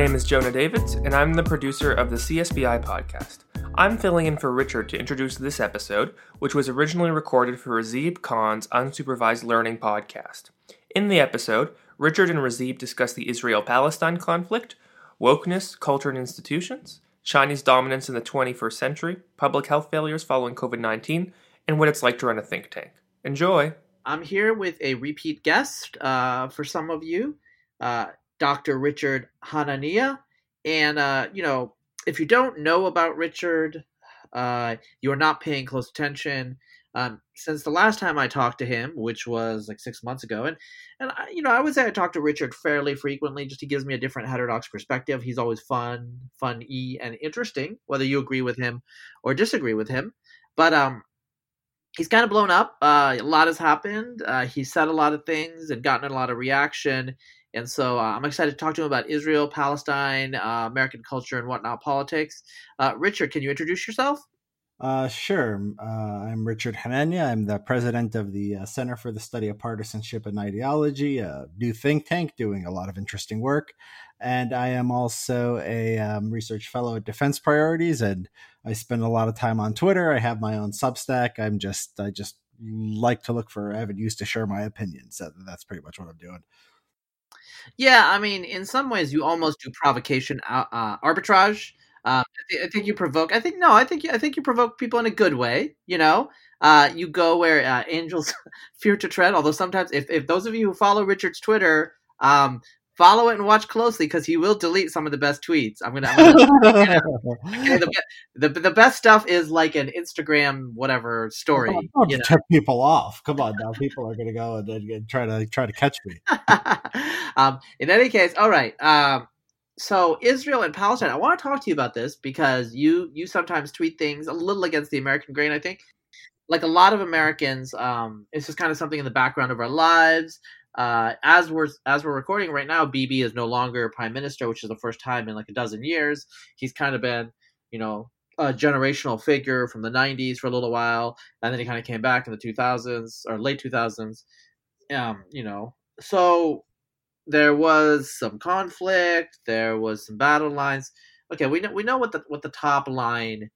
name is Jonah Davids, and I'm the producer of the CSPI podcast. I'm filling in for Richard to introduce this episode, which was originally recorded for Razib Khan's Unsupervised Learning podcast. In the episode, Richard and Razib discuss the Israel Palestine conflict, wokeness, culture and institutions, Chinese dominance in the 21st century, public health failures following COVID 19, and what it's like to run a think tank. Enjoy! I'm here with a repeat guest uh, for some of you, uh, Dr. Richard Hanania. And, uh, you know, if you don't know about Richard, uh, you are not paying close attention. Um, since the last time I talked to him, which was like six months ago, and and I, you know I would say I talk to Richard fairly frequently. Just he gives me a different heterodox perspective. He's always fun, fun y, and interesting, whether you agree with him or disagree with him. But um, he's kind of blown up. Uh, a lot has happened. Uh, he's said a lot of things and gotten a lot of reaction. And so uh, I'm excited to talk to him about Israel, Palestine, uh, American culture, and whatnot politics. Uh, Richard, can you introduce yourself? Uh, sure. Uh, I'm Richard Hanania. I'm the president of the uh, Center for the Study of Partisanship and Ideology, a new think tank doing a lot of interesting work. And I am also a um, research fellow at Defense Priorities, and I spend a lot of time on Twitter. I have my own Substack. I'm just, I just like to look for avenues to share my opinions. So that's pretty much what I'm doing. Yeah, I mean, in some ways, you almost do provocation uh, uh arbitrage um, I, th- I, think you provoke. I think no. I think you, I think you provoke people in a good way. You know, uh, you go where uh, angels fear to tread. Although sometimes, if, if those of you who follow Richard's Twitter, um, follow it and watch closely because he will delete some of the best tweets. I'm gonna. I'm gonna okay, the, the, the best stuff is like an Instagram whatever story. Oh, you know? Turn people off. Come on now, people are gonna go and, and try to try to catch me. um, in any case, all right. Um, so Israel and Palestine, I want to talk to you about this because you you sometimes tweet things a little against the American grain. I think, like a lot of Americans, um, it's just kind of something in the background of our lives. Uh, as we're as we're recording right now, Bibi is no longer prime minister, which is the first time in like a dozen years. He's kind of been, you know, a generational figure from the '90s for a little while, and then he kind of came back in the 2000s or late 2000s. Um, you know, so there was some conflict, there was some battle lines. Okay, we know we know what the what the top line,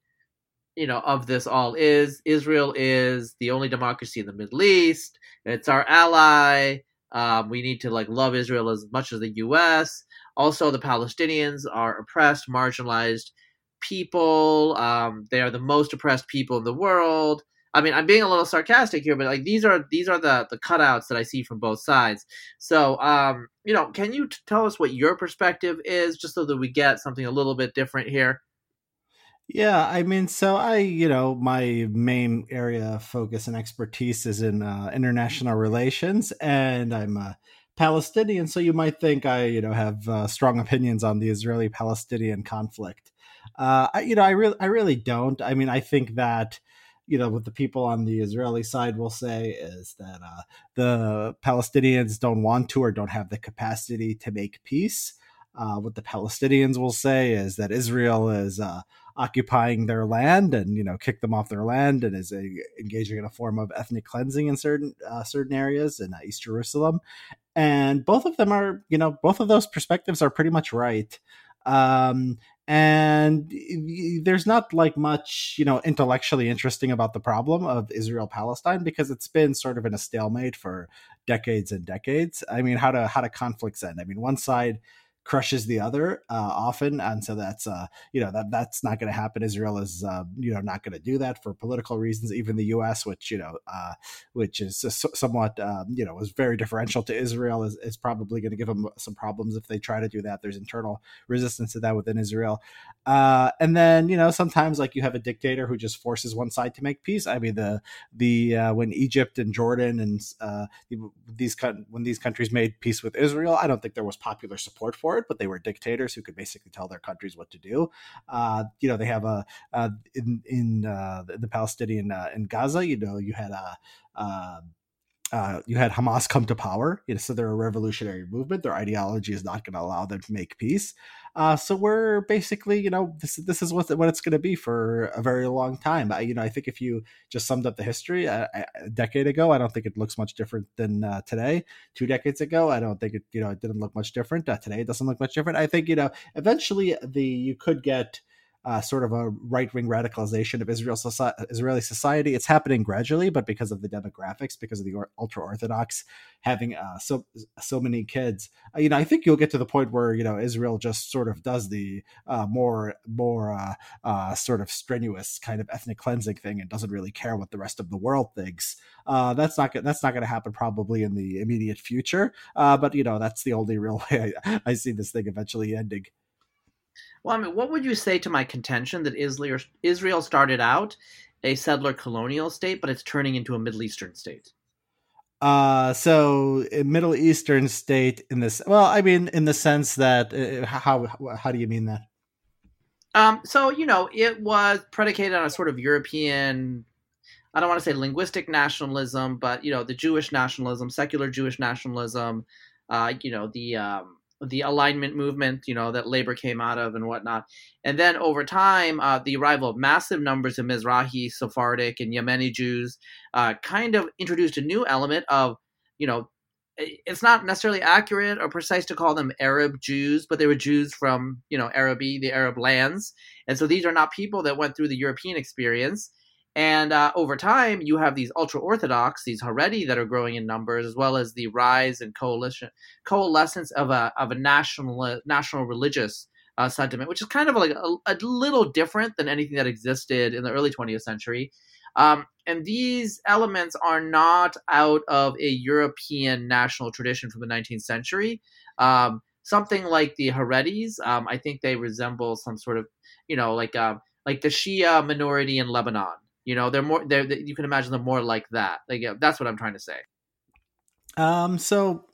you know, of this all is. Israel is the only democracy in the Middle East. It's our ally. Um, we need to like love Israel as much as the U.S. Also, the Palestinians are oppressed, marginalized people. Um, they are the most oppressed people in the world. I mean, I'm being a little sarcastic here, but like these are these are the the cutouts that I see from both sides. So, um, you know, can you t- tell us what your perspective is, just so that we get something a little bit different here? Yeah, I mean, so I, you know, my main area of focus and expertise is in uh, international relations, and I'm a Palestinian. So you might think I, you know, have uh, strong opinions on the Israeli-Palestinian conflict. Uh, I, you know, I really, I really don't. I mean, I think that you know what the people on the Israeli side will say is that uh, the Palestinians don't want to or don't have the capacity to make peace. Uh, what the Palestinians will say is that Israel is uh, occupying their land and you know kick them off their land and is engaging in a form of ethnic cleansing in certain uh, certain areas in uh, East Jerusalem. And both of them are you know both of those perspectives are pretty much right. Um, and there's not like much you know intellectually interesting about the problem of israel palestine because it's been sort of in a stalemate for decades and decades i mean how to how do conflicts end i mean one side crushes the other uh, often, and so that's uh, you know that that's not going to happen. Israel is uh, you know not going to do that for political reasons. Even the U.S., which you know uh, which is somewhat um, you know was very differential to Israel, is, is probably going to give them some problems if they try to do that. There's internal resistance to that within Israel, uh, and then you know sometimes like you have a dictator who just forces one side to make peace. I mean the the uh, when Egypt and Jordan and these when these countries made peace with Israel, I don't think there was popular support for it, but they were dictators who could basically tell their countries what to do. Uh, you know, they have a uh, in in uh, the Palestinian uh, in Gaza. You know, you had a. Uh, uh, you had Hamas come to power, you know, so they're a revolutionary movement. Their ideology is not going to allow them to make peace. Uh, so we're basically, you know, this this is what what it's going to be for a very long time. I, you know, I think if you just summed up the history a, a decade ago, I don't think it looks much different than uh, today. Two decades ago, I don't think it, you know, it didn't look much different. Uh, today, it doesn't look much different. I think, you know, eventually the you could get uh, sort of a right wing radicalization of Israel Israeli society. It's happening gradually, but because of the demographics, because of the ultra orthodox having uh, so so many kids, uh, you know, I think you'll get to the point where you know Israel just sort of does the uh, more more uh, uh, sort of strenuous kind of ethnic cleansing thing and doesn't really care what the rest of the world thinks. that's not that's not going to happen probably in the immediate future, but you know that's the only real way I, I see this thing eventually ending. Well, I mean, what would you say to my contention that Israel started out a settler colonial state, but it's turning into a Middle Eastern state? Uh, so a Middle Eastern state in this. Well, I mean, in the sense that uh, how how do you mean that? Um, so you know, it was predicated on a sort of European. I don't want to say linguistic nationalism, but you know, the Jewish nationalism, secular Jewish nationalism. Uh, you know, the um, the alignment movement, you know, that labor came out of and whatnot. And then over time, uh, the arrival of massive numbers of Mizrahi, Sephardic, and Yemeni Jews uh, kind of introduced a new element of, you know, it's not necessarily accurate or precise to call them Arab Jews, but they were Jews from, you know, Araby, the Arab lands. And so these are not people that went through the European experience. And uh, over time, you have these ultra orthodox, these Haredi that are growing in numbers, as well as the rise and coalition coalescence of a of a national national religious uh, sentiment, which is kind of like a, a, little different than anything that existed in the early 20th century. Um, and these elements are not out of a European national tradition from the 19th century. Um, something like the Haredis, um, I think they resemble some sort of, you know, like uh, like the Shia minority in Lebanon. You know, they're more. They're, they, you can imagine them more like that. Like yeah, that's what I'm trying to say. Um. So,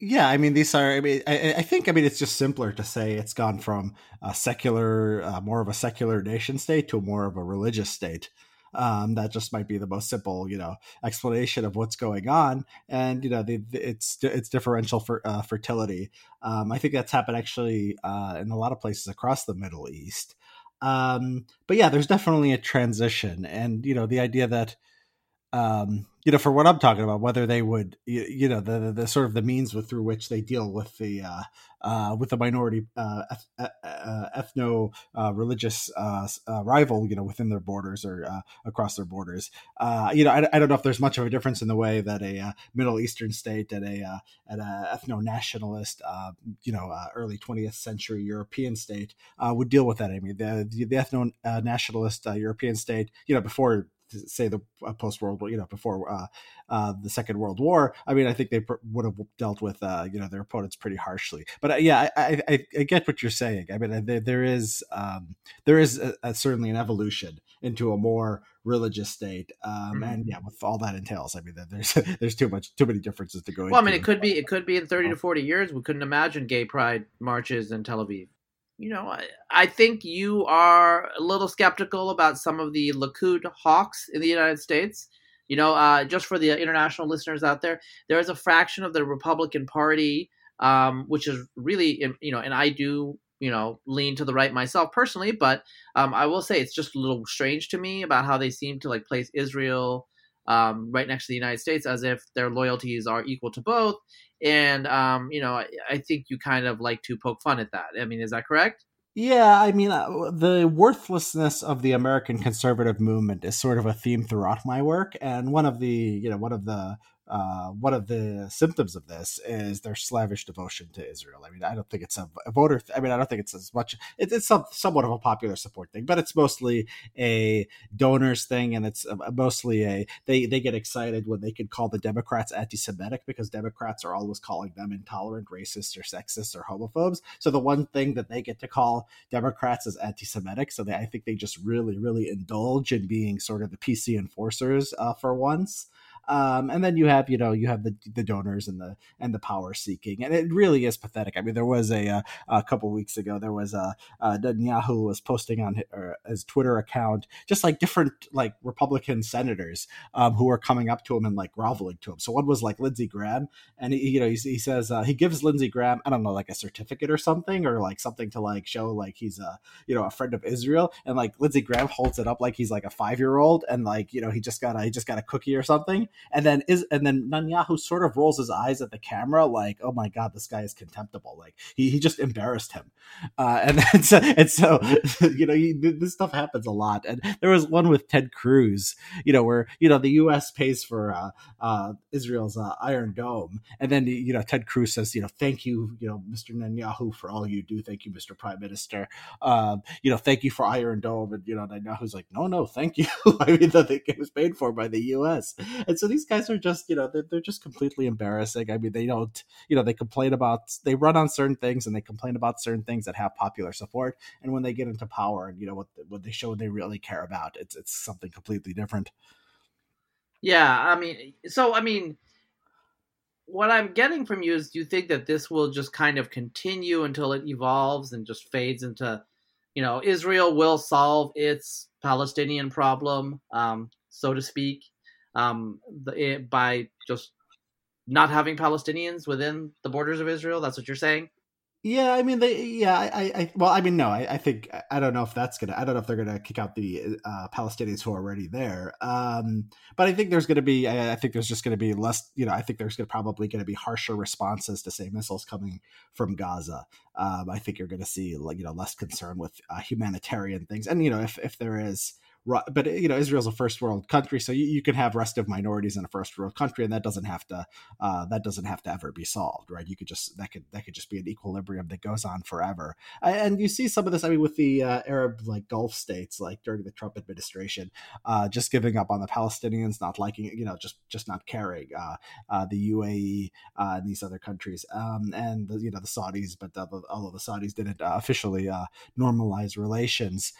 yeah, I mean, these are. I mean, I, I think. I mean, it's just simpler to say it's gone from a secular, uh, more of a secular nation state to more of a religious state. Um, that just might be the most simple, you know, explanation of what's going on. And you know, the, the, it's it's differential for uh, fertility. Um, I think that's happened actually uh, in a lot of places across the Middle East. Um, but yeah, there's definitely a transition, and you know the idea that um, you know, for what I'm talking about, whether they would, you, know, the, the, the sort of the means with through which they deal with the uh, uh, with the minority uh, uh, ethno uh, religious uh, rival, you know, within their borders or across their borders. you know, I, I, don't know if there's much of a difference in the way that a Middle Eastern state and a and a ethno nationalist, you know, early 20th century European state would deal with that. I mean, the the, the ethno nationalist European state, you know, before say the uh, post World War, you know, before uh, uh, the Second World War. I mean, I think they pr- would have dealt with uh, you know their opponents pretty harshly. But uh, yeah, I, I, I, get what you're saying. I mean, there, there is um, there is a, a, certainly an evolution into a more religious state, um, mm-hmm. and yeah, with all that entails. I mean, there's there's too much too many differences to go. Well, I mean, it could be it could be in thirty to forty years. We couldn't imagine gay pride marches in Tel Aviv you know, I, I, think you are a little skeptical about some of the Likud hawks in the United States. You know, uh, just for the international listeners out there, there is a fraction of the Republican Party, um, which is really, you know, and I do, you know, lean to the right myself personally, but um, I will say it's just a little strange to me about how they seem to like place Israel um, right next to the United States as if their loyalties are equal to both and um, you know, I, I think you kind of like to poke fun at that. I mean, is that correct? Yeah, I mean, uh, the worthlessness of the American conservative movement is sort of a theme throughout my work, and one of the, you know, one of the uh, one of the symptoms of this is their slavish devotion to Israel. I mean, I don't think it's a, a voter. Th- I mean, I don't think it's as much. It, it's some, somewhat of a popular support thing, but it's mostly a donors thing, and it's mostly a they they get excited when they can call the Democrats anti-Semitic because Democrats are always calling them intolerant, racist, or sexist, or homophobes. So the one thing that they get to call Democrats is anti-Semitic. So they, I think they just really, really indulge in being sort of the PC enforcers uh, for once. Um, and then you have you know you have the the donors and the and the power seeking, and it really is pathetic. I mean, there was a uh, a couple weeks ago there was a uh, Netanyahu was posting on his, his, Twitter account just like different like Republican senators um, who were coming up to him and like groveling to him. So one was like Lindsey Graham, and he, you know he, he says uh, he gives Lindsey Graham I don't know like a certificate or something or like something to like show like he's a you know a friend of Israel, and like Lindsey Graham holds it up like he's like a five year old, and like you know he just got a he just got a cookie or something, and then is and then Netanyahu sort of rolls his eyes at the camera like oh my god this guy is contemptible like he, he just embarrassed him, uh, and then so, and so you know he, this stuff happens a lot, and there was one with Ted Cruz you know where you know the U.S. pays for uh, uh, Israel's uh, Iron Dome, and then you know Ted Cruz says you know thank you you know Mr. Netanyahu for all you do, thank you Mr. Prime Minister, um, you know thank you for Iron Dome, and you know Netanyahu's like no no thank you, I mean that it was paid for by the U.S. And these guys are just you know they're, they're just completely embarrassing. I mean they don't you know they complain about they run on certain things and they complain about certain things that have popular support, and when they get into power and you know what what they show they really care about, it's it's something completely different. Yeah, I mean, so I mean, what I'm getting from you is, do you think that this will just kind of continue until it evolves and just fades into, you know, Israel will solve its Palestinian problem, um, so to speak, um, the, it, by just not having Palestinians within the borders of Israel? That's what you're saying? Yeah, I mean, they. Yeah, I. I well, I mean, no, I, I think I don't know if that's gonna. I don't know if they're gonna kick out the uh, Palestinians who are already there. Um, but I think there's gonna be. I, I think there's just gonna be less. You know, I think there's gonna probably gonna be harsher responses to say missiles coming from Gaza. Um, I think you're gonna see like you know less concern with uh, humanitarian things, and you know if if there is but you know Israel's a first world country, so you, you can have rest of minorities in a first world country, and that doesn't have to uh, that doesn't have to ever be solved, right? You could just that could that could just be an equilibrium that goes on forever. And you see some of this, I mean, with the uh, Arab like Gulf states, like during the Trump administration, uh, just giving up on the Palestinians, not liking you know, just just not caring. Uh, uh, the UAE uh, and these other countries, um, and the, you know the Saudis, but the, although the Saudis didn't officially normalize relations,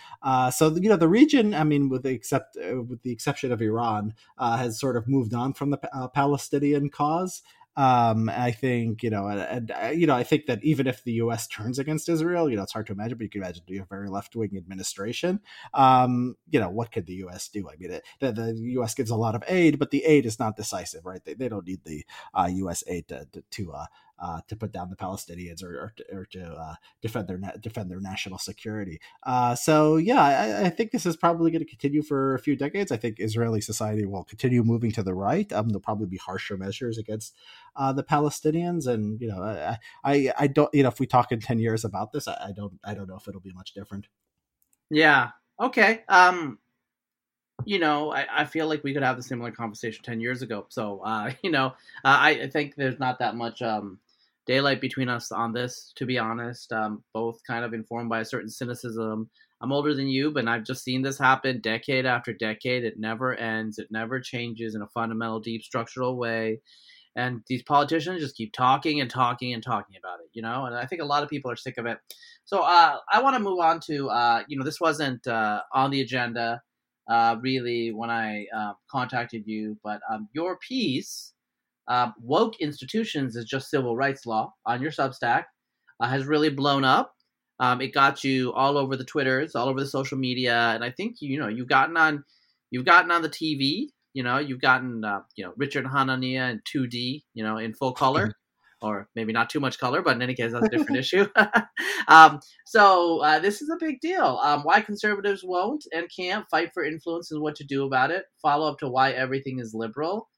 so you know the region. I mean, mean, with the except uh, with the exception of Iran, uh, has sort of moved on from the uh, Palestinian cause. Um, I think you know, and, and, uh, you know, I think that even if the U.S. turns against Israel, you know, it's hard to imagine, but you can imagine a very left wing administration. Um, you know, what could the U.S. do? I mean, the, the, U.S. gives a lot of aid, but the aid is not decisive, right? They, they don't need the uh, U.S. aid to to, to uh, uh, to put down the Palestinians or, or to, or to uh, defend their defend their national security. Uh, so yeah, I, I, think this is probably going to continue for a few decades. I think Israeli society will continue moving to the right. Um, there'll probably be harsher measures against uh, the Palestinians, and you know, I, I, I don't you know if we talk in ten years about this, I, I don't I don't know if it'll be much different. Yeah. Okay. Um, you know, I, I, feel like we could have a similar conversation 10 years ago. So, uh, you know, uh, I, I, think there's not that much um, daylight between us on this, to be honest. Um, both kind of informed by a certain cynicism. I'm older than you, but I've just seen this happen decade after decade. It never ends, it never changes in a fundamental, deep structural way. And these politicians just keep talking and talking and talking about it, you know? And I think a lot of people are sick of it. So uh, I want to move on to, uh, you know, this wasn't uh, on the agenda uh, really when I uh, contacted you, but um, your piece uh, woke institutions is just civil rights law on your Substack uh, has really blown up. Um, it got you all over the Twitters, all over the social media, and I think you know you've gotten on, you've gotten on the TV. You know, you've gotten uh, you know Richard Hanania in 2D, you know, in full color. or maybe not too much color, but in any case, that's a different issue. um, so uh, this is a big deal. Um, why conservatives won't and can't fight for influence and what to do about it. Follow up to why everything is liberal.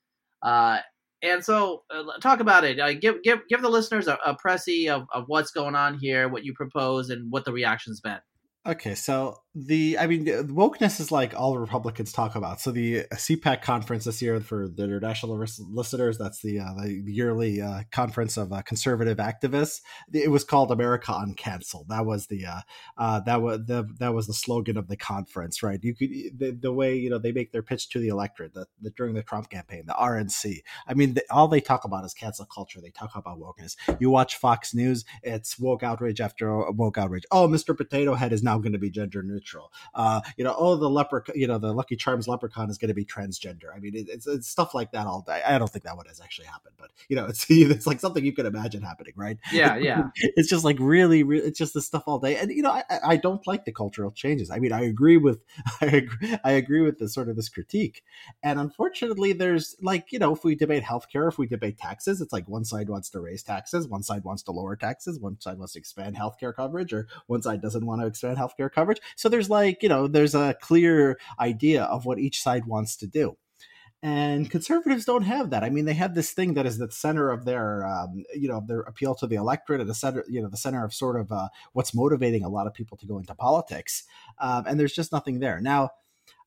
Uh, and so, uh, talk about it. Uh, give give give the listeners a, a pressy of, of what's going on here, what you propose, and what the reaction's been. Okay, so the I mean wokeness is like all Republicans talk about. So the CPAC conference this year for the international listeners, that's the uh, the yearly uh, conference of uh, conservative activists. It was called America Uncanceled. That was the uh, uh, that was the that was the slogan of the conference, right? You could the, the way you know they make their pitch to the electorate the, during the Trump campaign, the RNC. I mean, the, all they talk about is cancel culture. They talk about wokeness. You watch Fox News, it's woke outrage after woke outrage. Oh, Mr. Potato Head is now going to be gender neutral neutral. Uh, you know, oh, the leprechaun, you know, the Lucky Charms leprechaun is going to be transgender. I mean, it, it's, it's stuff like that all day. I don't think that one has actually happened, but you know, it's it's like something you can imagine happening, right? Yeah, yeah. it's just like really, really, it's just this stuff all day, and you know, I, I don't like the cultural changes. I mean, I agree with, I agree, I agree with the sort of this critique, and unfortunately, there's like you know, if we debate healthcare, if we debate taxes, it's like one side wants to raise taxes, one side wants to lower taxes, one side wants to expand healthcare coverage, or one side doesn't want to expand healthcare coverage. So there's like you know, there's a clear idea of what each side wants to do and conservatives don't have that. I mean, they have this thing that is the center of their, um, you know, their appeal to the electorate, and the center, you know, the center of sort of uh, what's motivating a lot of people to go into politics. Um, and there's just nothing there now.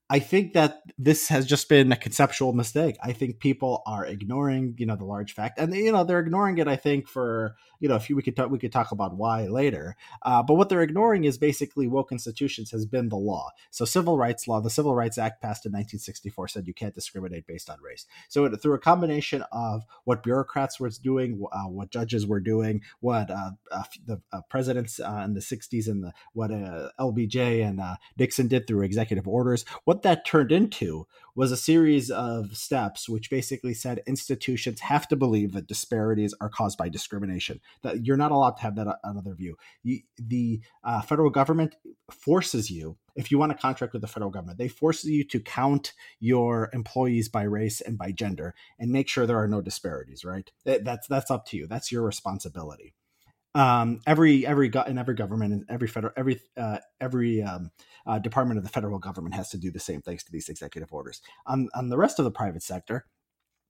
I think that this has just been a conceptual mistake. I think people are ignoring, you know, the large fact, and you know they're ignoring it. I think for you know, if we could talk, we could talk about why later. Uh, but what they're ignoring is basically woke institutions has been the law. So civil rights law, the Civil Rights Act passed in 1964 said you can't discriminate based on race. So it, through a combination of what bureaucrats were doing, uh, what judges were doing, what uh, uh the uh, presidents uh, in the 60s and the, what LBJ and Nixon did through executive orders, what what that turned into was a series of steps which basically said institutions have to believe that disparities are caused by discrimination that you're not allowed to have that another view. You, the uh, federal government forces you if you want to contract with the federal government they force you to count your employees by race and by gender and make sure there are no disparities right? That's that's up to you. That's your responsibility um, every every go- in every government and every federal every uh, every um, uh, department of the federal government has to do the same thanks to these executive orders. On on the rest of the private sector,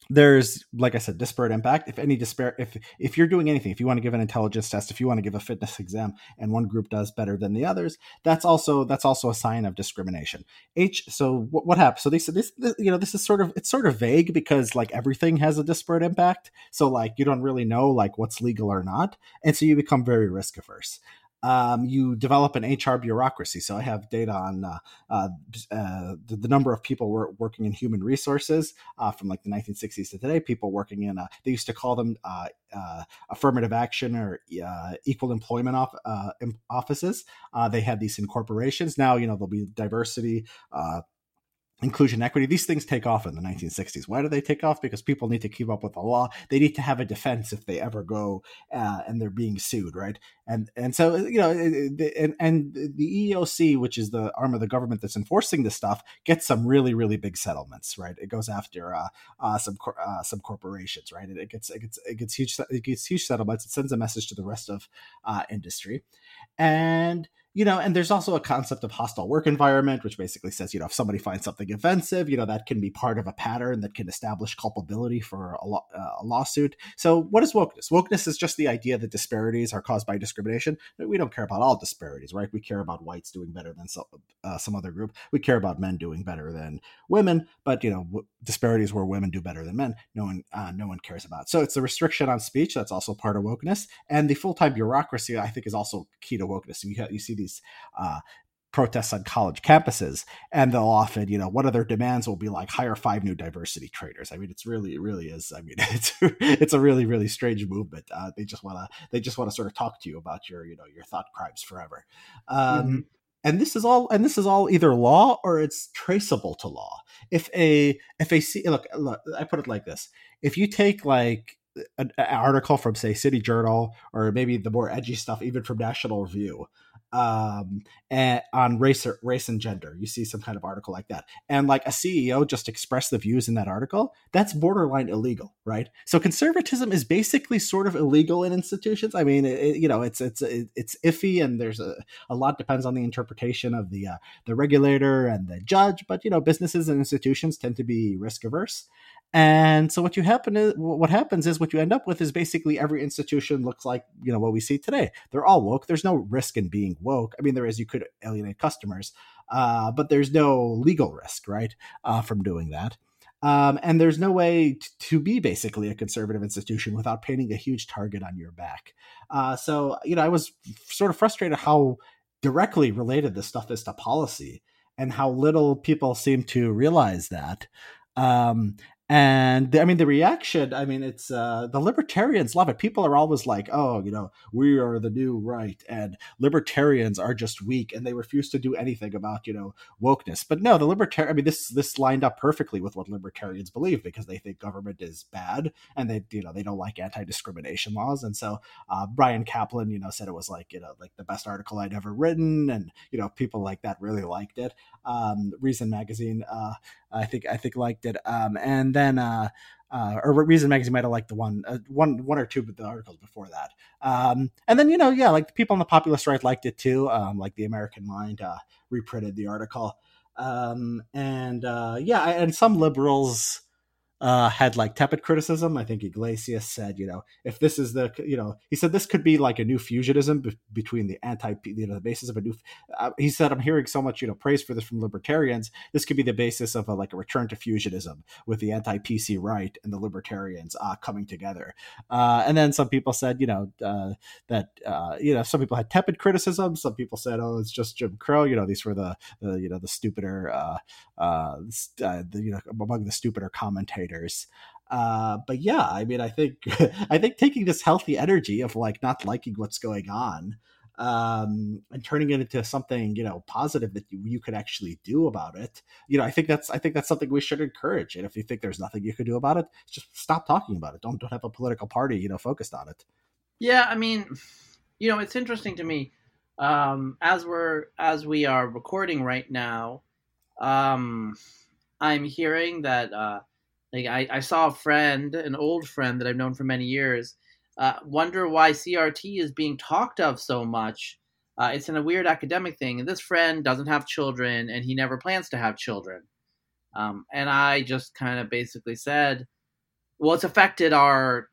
there's like i said disparate impact. If any disparate if if you're doing anything if you want to give an intelligence test if you want to give a fitness exam and one group does better than the others that's also that's also a sign of discrimination. H so what, what happens so they said this, this you know this is sort of it's sort of vague because like everything has a disparate impact. So like you don't really know like what's legal or not. And so you become very risk averse um, you develop an HR bureaucracy. So I have data on uh, uh, uh, the, the, number of people were working in human resources uh, from like the 1960s to today. People working in uh, they used to call them uh, affirmative action or equal employment off, offices. they had these in corporations. Now you know there'll be diversity inclusion equity these things take off in the 1960s why do they take off? Because people need to keep up with the law. They need to have a defense if they ever go uh, and they're being sued right? And and so you know and and the EEOC which is the arm of the government that's enforcing this stuff gets some really really big settlements right? It goes after uh, uh, some uh, some corporations right? It, gets it gets it gets huge it gets huge settlements. It sends a message to the rest of uh, industry. And you know, and there's also a concept of hostile work environment, which basically says, you know, if somebody finds something offensive, you know, that can be part of a pattern that can establish culpability for a, lo- uh, a lawsuit. So, what is wokeness? Wokeness is just the idea that disparities are caused by discrimination. We don't care about all disparities, right? We care about whites doing better than some, uh, some other group. We care about men doing better than women, but you know, w- disparities where women do better than men, no one, uh, no one cares about. So, it's the restriction on speech that's also part of wokeness, and the full time bureaucracy, I think, is also key to wokeness. You, ha- you see these these uh, protests on college campuses and they'll often you know one of their demands will be like hire five new diversity trainers i mean it's really it really is i mean it's it's a really really strange movement uh, they just want to they just want to sort of talk to you about your you know your thought crimes forever. Um, mm-hmm. and this is all and this is all either law or it's traceable to law. If a if a look, look i put it like this. If you take like an, an article from say city journal or maybe the more edgy stuff even from national review um, and, on race race and gender. You see some kind of article like that, and like a CEO just expressed the views in that article. That's borderline illegal, right? So conservatism is basically sort of illegal in institutions. I mean, it, you know, it's it's it's iffy, and there's a a lot depends on the interpretation of the uh, the regulator and the judge. But you know, businesses and institutions tend to be risk averse. And so what you happen is what happens is what you end up with is basically every institution looks like you know what we see today. They're all woke. There's no risk in being woke. I mean, there is you could alienate customers, uh, but there's no legal risk, right, uh, from doing that. Um, and there's no way t- to be basically a conservative institution without painting a huge target on your back. Uh, so you know, I was sort of frustrated how directly related this stuff is to policy and how little people seem to realize that. Um, and the, I mean the reaction. I mean, it's uh, the libertarians love it. People are always like, "Oh, you know, we are the new right," and libertarians are just weak, and they refuse to do anything about you know wokeness. But no, the libertarian. I mean, this this lined up perfectly with what libertarians believe because they think government is bad, and they you know they don't like anti discrimination laws. And so uh, Bryan Caplan, you know, said it was like you know like the best article I'd ever written, and you know people like that really liked it. Um, Reason magazine, uh, I think I think liked it, um, and then uh, uh, or Reason Magazine might have liked the one, uh, one, one or two of the articles before that. Um, and then you know, yeah, like the people on the populist right liked it too. Um, like the American Mind uh, reprinted the article, um, and uh, yeah, and some liberals uh, had like tepid criticism. I think Yglesias said, you know, if this is the, you know, he said this could be like a new fusionism be- between the anti, you know, the basis of a new. Uh, he said, I'm hearing so much, you know, praise for this from libertarians. This could be the basis of a, like a return to fusionism with the anti PC right and the libertarians uh, coming together. Uh, and then some people said, you know, uh, that uh, you know, some people had tepid criticism. Some people said, oh, it's just Jim Crow. You know, these were the, the you know, the stupider, uh, uh, uh the, you know, among the stupider commentators uh, but yeah, I mean, I think I think taking this healthy energy of like not liking what's going on um, and turning it into something you know positive that you, you could actually do about it. You know, I think that's I think that's something we should encourage. And if you think there's nothing you can do about it, just stop talking about it. Don't don't have a political party you know focused on it. Yeah, I mean, you know, it's interesting to me um, as we're as we are recording right now. Um, I'm hearing that. Uh, like I, I saw a friend, an old friend that I've known for many years, uh, wonder why CRT is being talked of so much. Uh, it's in a weird academic thing. And this friend doesn't have children, and he never plans to have children. Um, and I just kind of basically said, "Well, it's affected our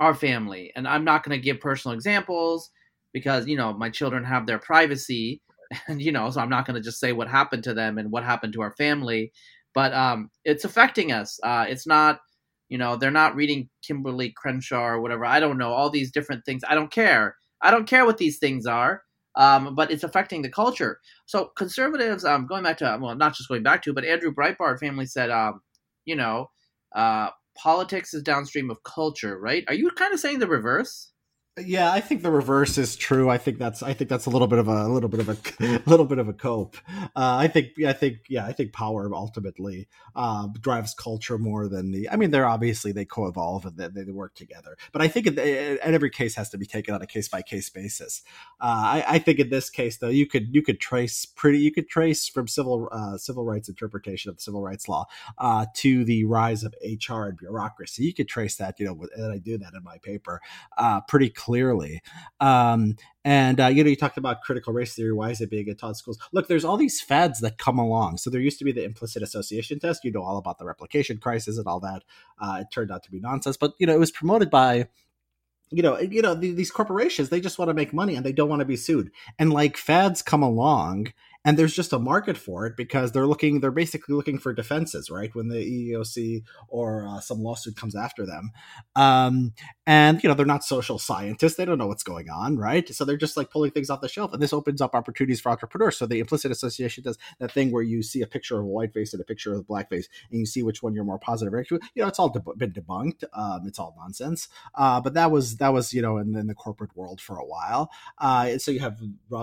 our family." And I'm not going to give personal examples because you know my children have their privacy, and you know, so I'm not going to just say what happened to them and what happened to our family but um, it's affecting us. Uh, it's not, you know, they're not reading Kimberlé Crenshaw or whatever. I don't know all these different things. I don't care. I don't care what these things are. Um, but it's affecting the culture. So conservatives, um, going back to well, not just going back to, but Andrew Breitbart family said, um, you know, uh, politics is downstream of culture, right? Are you kind of saying the reverse? Yeah, I think the reverse is true. I think that's I think that's a little bit of a, a little bit of a, a little bit of a cope. Uh, I think I think yeah I think power ultimately uh, drives culture more than the. I mean, they're obviously they co-evolve and they, they work together, but I think it, it, every case has to be taken on a case by case basis. Uh, I, I, think in this case though, you could you could trace pretty you could trace from civil uh, civil rights interpretation of the civil rights law uh, to the rise of HR and bureaucracy. You could trace that you know, and I do that in my paper uh, pretty clearly. Um, and uh, you know, you talked about critical race theory. Why is it being taught schools? Look, there's all these fads that come along. So there used to be the implicit association test. You know all about the replication crisis and all that. Uh, it turned out to be nonsense, but you know, it was promoted by you know, you know, these corporations, they just want to make money and they don't want to be sued. And like fads come along and there's just a market for it because they're looking they're basically looking for defenses right? When the eeoc or uh, some lawsuit comes after them. Um, and you know they're not social scientists. They don't know what's going on right? So they're just like pulling things off the shelf. And this opens up opportunities for entrepreneurs. So the implicit association does that thing where you see a picture of a white face and a picture of a black face and you see which one you're more positive you know it's all deb- been debunked. Um, it's all nonsense. Uh, but that was that was you know in, in the corporate world for a while. Uh, so you have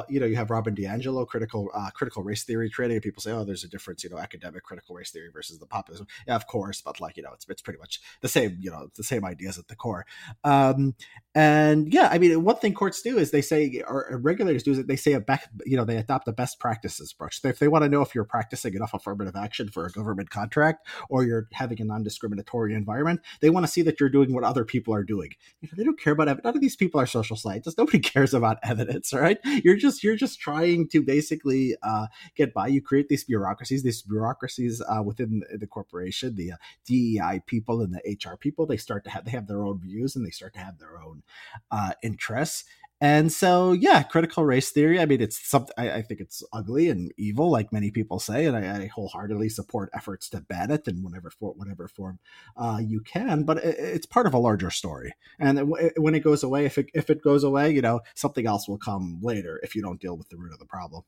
you know you have robin diangelo critical uh, critical race theory trading, and people say, "Oh, there's a difference, you know, academic critical race theory versus the populism." Yeah, of course, but like you know, it's it's pretty much the same, you know, the same ideas at the core. Um, and yeah, I mean, one thing courts do is they say, or regulators do is they say a back, you know, they adopt the best practices approach. If they want to know if you're practicing enough affirmative action for a government contract or you're having a non-discriminatory environment, they want to see that you're doing what other people are doing. You know, they don't care about evidence. None of these people are social scientists. Nobody cares about evidence, right? You're just you're just trying to basically uh, get by. You create these bureaucracies. These bureaucracies uh, within the corporation, the uh, DEI people and the HR people, they start to have they have their own views and they start to have their own uh, interests. And so, yeah, critical race theory. I mean, it's something I, I, think it's ugly and evil, like many people say, and I, I wholeheartedly support efforts to ban it in whatever for whatever form uh, you can. But it, it's part of a larger story, and it, when it goes away, if it if it goes away, you know, something else will come later if you don't deal with the root of the problem.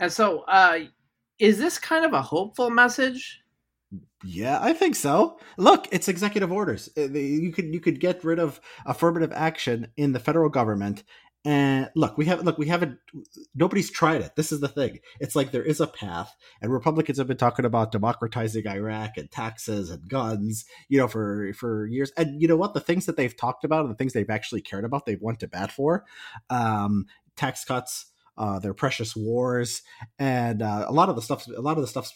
And so, uh, is this kind of a hopeful message? Yeah, I think so. Look, it's executive orders. Uh, you could you could get rid of affirmative action in the federal government. And look, we have look, we haven't. Nobody's tried it. This is the thing. It's like there is a path, and Republicans have been talking about democratizing Iraq and taxes and guns, you know, for for years. And you know what? The things that they've talked about and the things they've actually cared about, they've went to bat for. Um, tax cuts, uh, their precious wars, and uh, a lot of the stuff. A lot of the stuff,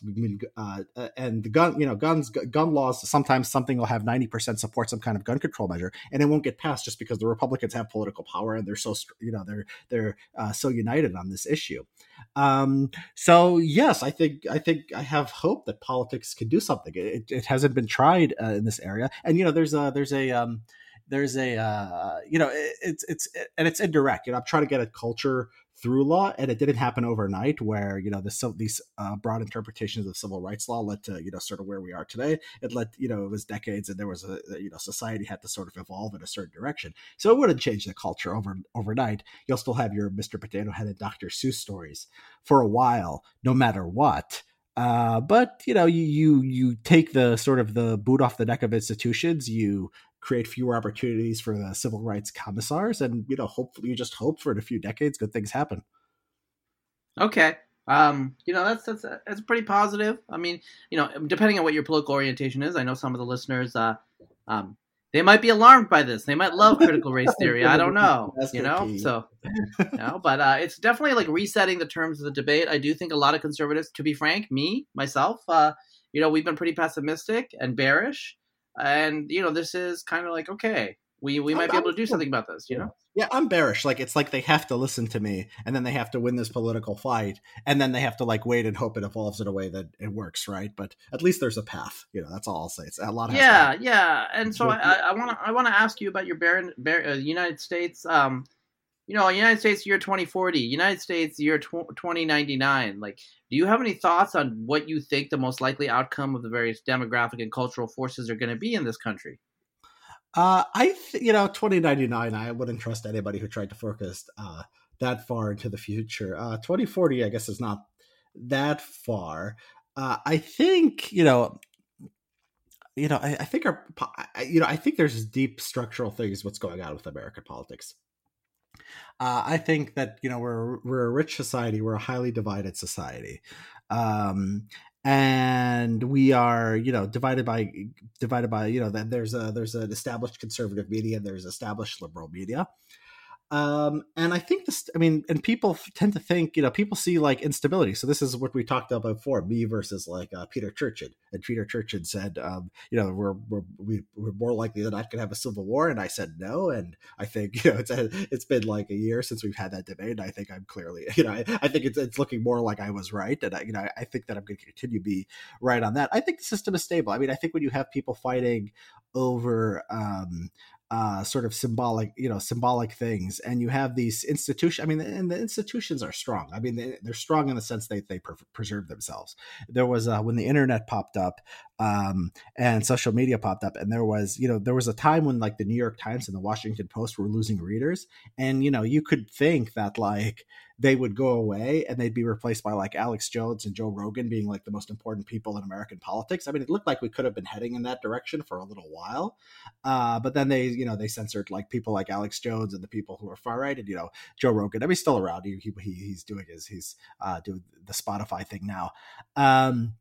uh, and the gun, you know, guns, gun laws. Sometimes something will have ninety percent support some kind of gun control measure, and it won't get passed just because the Republicans have political power and they're so, you know, they're they're uh, so united on this issue. Um, so yes, I think I think I have hope that politics can do something. It, it hasn't been tried uh, in this area, and you know, there's a there's a um, there's a uh, you know it, it's it's and it's indirect. You know, I'm trying to get a culture through law, and it didn't happen overnight. Where you know the, these uh, broad interpretations of civil rights law led to you know sort of where we are today. It led you know it was decades, and there was a you know society had to sort of evolve in a certain direction. So it wouldn't change the culture over overnight. You'll still have your Mr. Potato Head and Dr. Seuss stories for a while, no matter what. Uh, but you know, you you you take the sort of the boot off the neck of institutions. You create fewer opportunities for the civil rights commissars and you know hopefully you just hope for in a few decades good things happen. Okay. Um you know that's that's that's pretty positive. I mean you know depending on what your political orientation is i know some of the listeners uh um they might be alarmed by this. They might love critical race theory. I don't know you know? So you know but uh it's definitely like resetting the terms of the debate. I do think a lot of conservatives to be frank me myself uh you know we've been pretty pessimistic and bearish and you know this is kind of like okay we we might be able to do something about this you know? Yeah i'm bearish. Like it's like they have to listen to me and then they have to win this political fight and then they have to like wait and hope it evolves in a way that it works right? But at least there's a path you know that's all i'll say. It's a lot of yeah yeah and so i want to i want to ask you about your bear, bear uh, united states um you know, United States year 2040, United States year 2099. Like, do you have any thoughts on what you think the most likely outcome of the various demographic and cultural forces are going to be in this country? Uh, I, th- you know, 2099, I wouldn't trust anybody who tried to focus uh, that far into the future. Uh, 2040, I guess, is not that far. Uh, I think, you know, you know, I, I think our, you know, I think there's deep structural things what's going on with American politics. Uh, I think that you know we're we're a rich society, we're a highly divided society, um, and we are you know divided by divided by you know that there's a there's an established conservative media, there's established liberal media, um, and I think this, I mean, and people tend to think, you know, people see like instability. So this is what we talked about before, me versus like uh, Peter Turchin. And Peter Turchin said, um, you know, we're, we're, we, are more likely than not going to have a civil war. And I said no. And I think, you know, it's, a, it's been like a year since we've had that debate. And I think I'm clearly, you know, I, I think it's, it's looking more like I was right. And I, you know, I think that I'm going to continue to be right on that. I think the system is stable. I mean, I think when you have people fighting over, um, uh, sort of symbolic, you know, symbolic things. And you have these institutions. I mean, and the institutions are strong. I mean, they, are strong in the sense that they pre- preserve themselves. There was uh, when the internet popped up um, and social media popped up, and there was, you know, there was a time when like the New York Times and the Washington Post were losing readers, and you know, you could think that like they would go away and they'd be replaced by like Alex Jones and Joe Rogan being like the most important people in American politics. I mean, it looked like we could have been heading in that direction for a little while, uh, but then they, you know, they censored like people like Alex Jones and the people who are far right, and you know, Joe Rogan. I mean, he's still around. He, he he's doing his he's uh, doing the Spotify thing now. Um,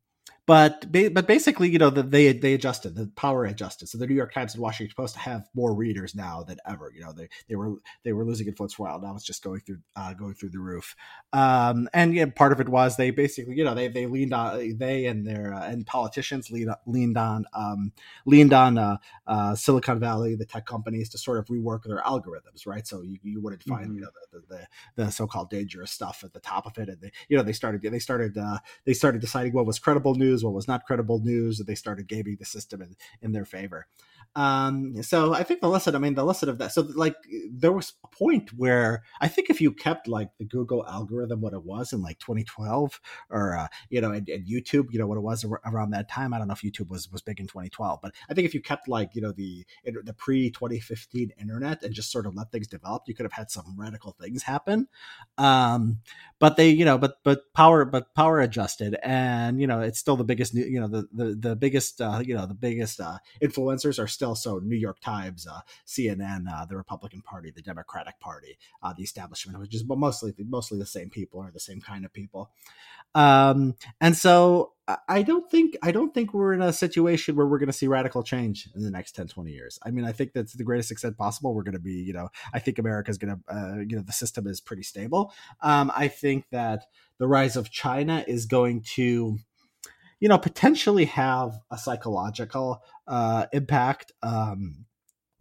but but basically, you know, the, they they adjusted the power adjusted. So the New York Times and Washington Post have more readers now than ever. You know, they they were they were losing influence for a while. Now it's just going through uh, going through the roof. Um, and yeah, part of it was they basically, you know, they they leaned on they and their uh, and politicians leaned leaned on um, leaned on uh, uh, Silicon Valley, the tech companies, to sort of rework their algorithms, right? So you, you wouldn't find mm-hmm. you know the, the, the so called dangerous stuff at the top of it, and they you know they started they started uh, they started deciding what was credible news news, what was not credible news, that they started gaming the system in, in their favor. Um, so I think the lesson, I mean, the lesson of that, so like there was a point where I think if you kept like the Google algorithm, what it was in like 2012 or, uh, you know, and, and, YouTube, you know, what it was around that time. I don't know if YouTube was, was big in 2012, but I think if you kept like, you know, the, the pre 2015 internet and just sort of let things develop, you could have had some radical things happen. Um, but they, you know, but, but power, but power adjusted and, you know, it's still the biggest, you know, the, the, the biggest, uh, you know, the biggest, uh, influencers are still still so New York Times, uh, CNN, uh, the Republican Party, the Democratic Party, uh, the establishment, which is mostly mostly the same people or the same kind of people. Um, and so I don't think I don't think we're in a situation where we're going to see radical change in the next 10 20 years. I mean, I think that's the greatest extent possible. We're going to be, you know, I think America's going to uh, you know, the system is pretty stable. Um, I think that the rise of China is going to you know potentially have a psychological uh, impact. Um,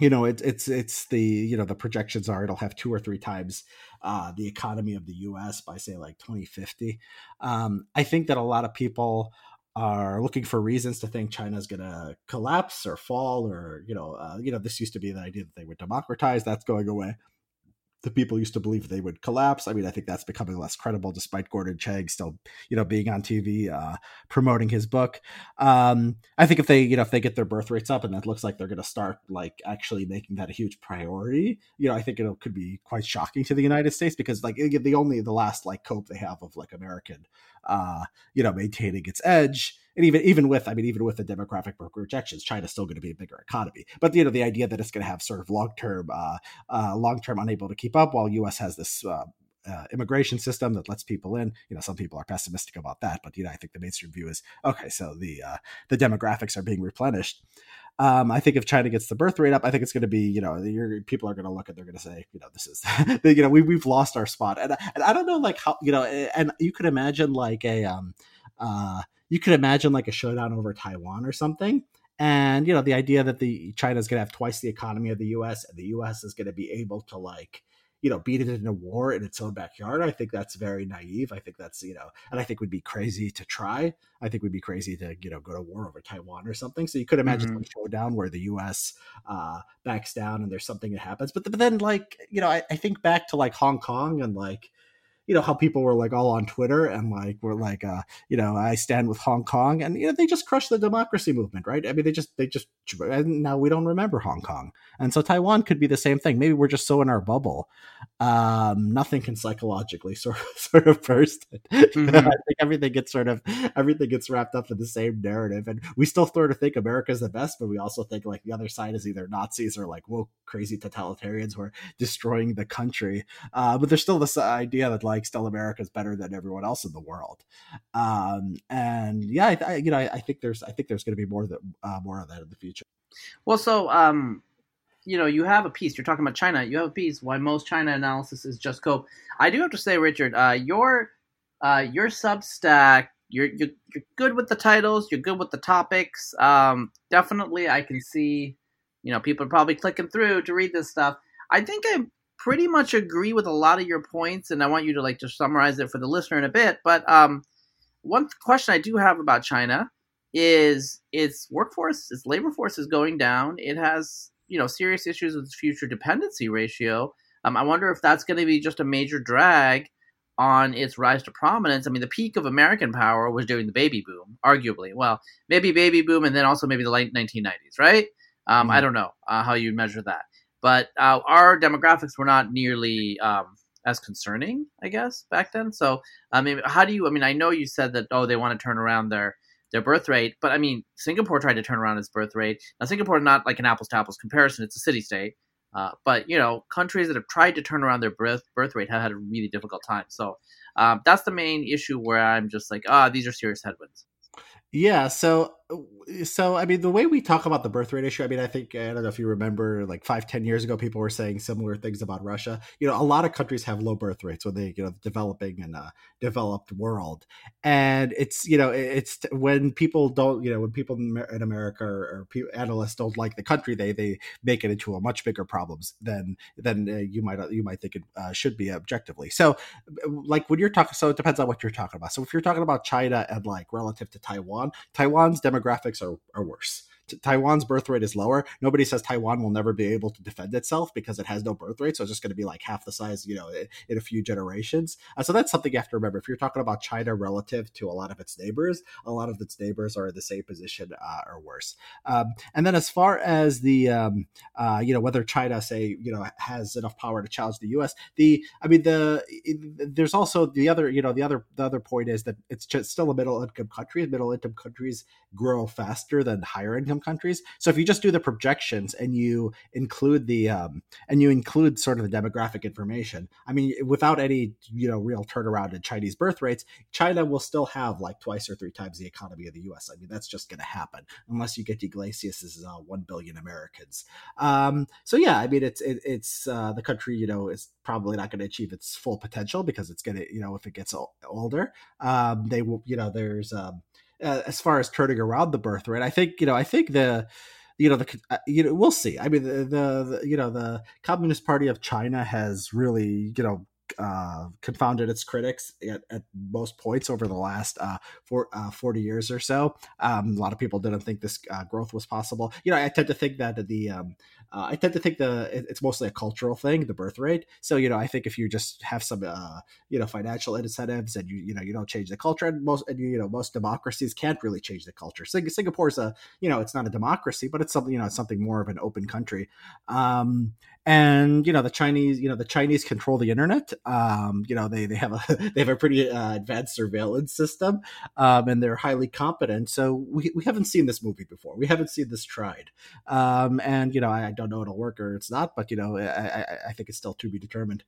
you know, it's it's it's the you know the projections are it'll have two or three times uh, the economy of the U.S. by say like 2050. Um, I think that a lot of people are looking for reasons to think China's going to collapse or fall, or you know, uh, you know, this used to be the idea that they would democratize. That's going away the people used to believe they would collapse. I mean, I think that's becoming less credible, despite Gordon Chang still, you know, being on TV uh, promoting his book. Um, I think if they, you know, if they get their birth rates up, and that looks like they're going to start like actually making that a huge priority, you know, I think it could be quite shocking to the United States because like the only the last like cope they have of like American, uh, you know, maintaining its edge and even even with I mean even with the demographic projections, China's still going to be a bigger economy. But you know the idea that it's going to have sort of long term uh, uh, long term unable to keep up, while U.S. has this. Uh, uh, immigration system that lets people in. You know, some people are pessimistic about that, but you know, I think the mainstream view is okay. So the uh, the demographics are being replenished. Um, I think if China gets the birth rate up, I think it's going to be, you know, people are going to look and they're going to say, you know, this is, you know, we, we've lost our spot. And, and I don't know, like how, you know, and you could imagine like a, um, uh, you could imagine like a showdown over Taiwan or something. And you know, the idea that the China's going to have twice the economy of the U.S. and the U.S. is going to be able to like you know beat it in a war in its own backyard i think that's very naive i think that's you know and i think would be crazy to try i think would be crazy to you know go to war over taiwan or something so you could imagine mm-hmm. a showdown where the us uh backs down and there's something that happens but, but then like you know I, I think back to like hong kong and like you know how people were like all on Twitter and like were like uh you know I stand with Hong Kong and you know they just crushed the democracy movement right? I mean they just they just and now we don't remember Hong Kong. And so Taiwan could be the same thing. Maybe we're just so in our bubble um nothing can psychologically sort of sort of burst it. Mm-hmm. I think everything gets sort of everything gets wrapped up in the same narrative and we still sort of think America's the best but we also think like the other side is either Nazis or like woke crazy totalitarians who are destroying the country. Uh but there's still this idea that like like still America's better than everyone else in the world. Um, and yeah, I, I, you know, I, I, think there's, I think there's going to be more that, uh, more of that in the future. Well, so, um, you know, you have a piece. You're talking about China. You have a piece. Why most China analysis is just cope. I do have to say, Richard, uh, your uh, your Substack. You're, you're you're good with the titles. You're good with the topics. Um, definitely, I can see. You know, people are probably clicking through to read this stuff. I think I pretty much agree with a lot of your points, and I want you to like just summarize it for the listener in a bit. But um, one question I do have about China is its workforce, its labor force is going down. It has you know serious issues with its future dependency ratio. Um, I wonder if that's going to be just a major drag on its rise to prominence. I mean, the peak of American power was during the baby boom, arguably. Well, maybe baby boom, and then also maybe the late 1990s, right? Um, mm-hmm. I don't know uh, how you measure that but uh, our demographics were not nearly um, as concerning, I guess, back then. So, I mean, how do you? I mean, I know you said that oh, they want to turn around their their birth rate, but I mean, Singapore tried to turn around its birth rate. Now, Singapore is not like an apples to apples comparison; it's a city state. Uh, but you know, countries that have tried to turn around their birth birth rate have had a really difficult time. So um, that's the main issue where I'm just like, ah, oh, these are serious headwinds. Yeah. So so I mean the way we talk about the birth rate issue, I mean I think I don't know if you remember like five ten years ago people were saying similar things about Russia. You know, a lot of countries have low birth rates when they you know developing and uh, developed world, and it's you know it's when people don't you know when people in America or, analysts don't like the country, they they make it into a much bigger problems than than uh, you might you might think it uh, should be objectively. So like when you're talking, so it depends on what you're talking about. So if you're talking about China and like relative to Taiwan, Taiwan's demographics are, are worse. Taiwan's birth rate is lower. Nobody says Taiwan will never be able to defend itself because it has no birth rate, so it's just going to be like half the size, you know, in, in a few generations. Uh, so that's something you have to remember. If you're talking about China relative to a lot of its neighbors, a lot of its neighbors are in the same position uh, or worse. Um, and then as far as the, um, uh, you know, whether China say, you know, has enough power to challenge the U.S. The, I mean, the it, there's also the other, you know, the other the other point is that it's just still a middle income country. Middle income countries grow faster than higher income countries. So if you just do the projections and you include the um, and you include sort of the demographic information, I mean, without any you know real turnaround in Chinese birth rates, China will still have like twice or three times the economy of the U.S. I mean, that's just going to happen unless you get Yglesias' uh, one billion Americans. Um, so yeah, I mean, it's it, it's uh, the country you know is probably not going to achieve its full potential because it's going to you know if it gets older, um, they will you know there's um, uh, as far as turning around the birth rate. I think you know I think the you know the uh, you know we'll see. I mean the, the, the you know the Communist Party of China has really you know uh, confounded its critics at, at, most points over the last uh, for, uh, 40 years or so. Um, a lot of people didn't think this uh, growth was possible. You know, I tend to think that the um, uh, I tend to think the it's mostly a cultural thing, the birth rate. So you know, I think if you just have some uh, you know financial incentives and you you know you don't change the culture, and most and you know most democracies can't really change the culture. Sing- Singapore's a you know it's not a democracy, but it's something you know it's something more of an open country. Um, and you know the Chinese, you know the Chinese control the internet. Um, you know they they have a they have a pretty uh, advanced surveillance system, um, and they're highly competent. So we, we haven't seen this movie before. We haven't seen this tried. Um, and you know I, I don't know it'll work or it's not, but you know I, I, I think it's still to be determined.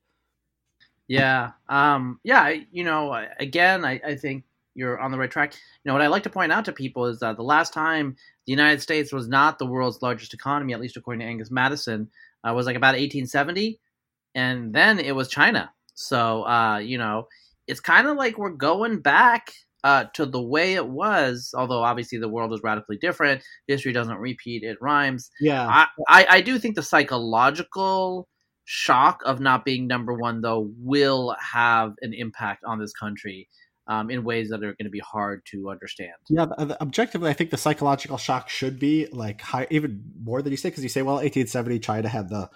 Yeah, um, yeah. You know, again, I, I think you're on the right track. You know, what I like to point out to people is that the last time the United States was not the world's largest economy, at least according to Angus Maddison, uh, was like about 1870, and then it was China. So uh, you know, it's kind of like we're going back uh, to the way it was. Although obviously the world is radically different, history doesn't repeat; it rhymes. Yeah, I, I, I do think the psychological shock of not being number one though will have an impact on this country. Um, in ways that are going to be hard to understand. Yeah, objectively, I think the psychological shock should be like high, even more than you say, because you say, well, 1870, China had the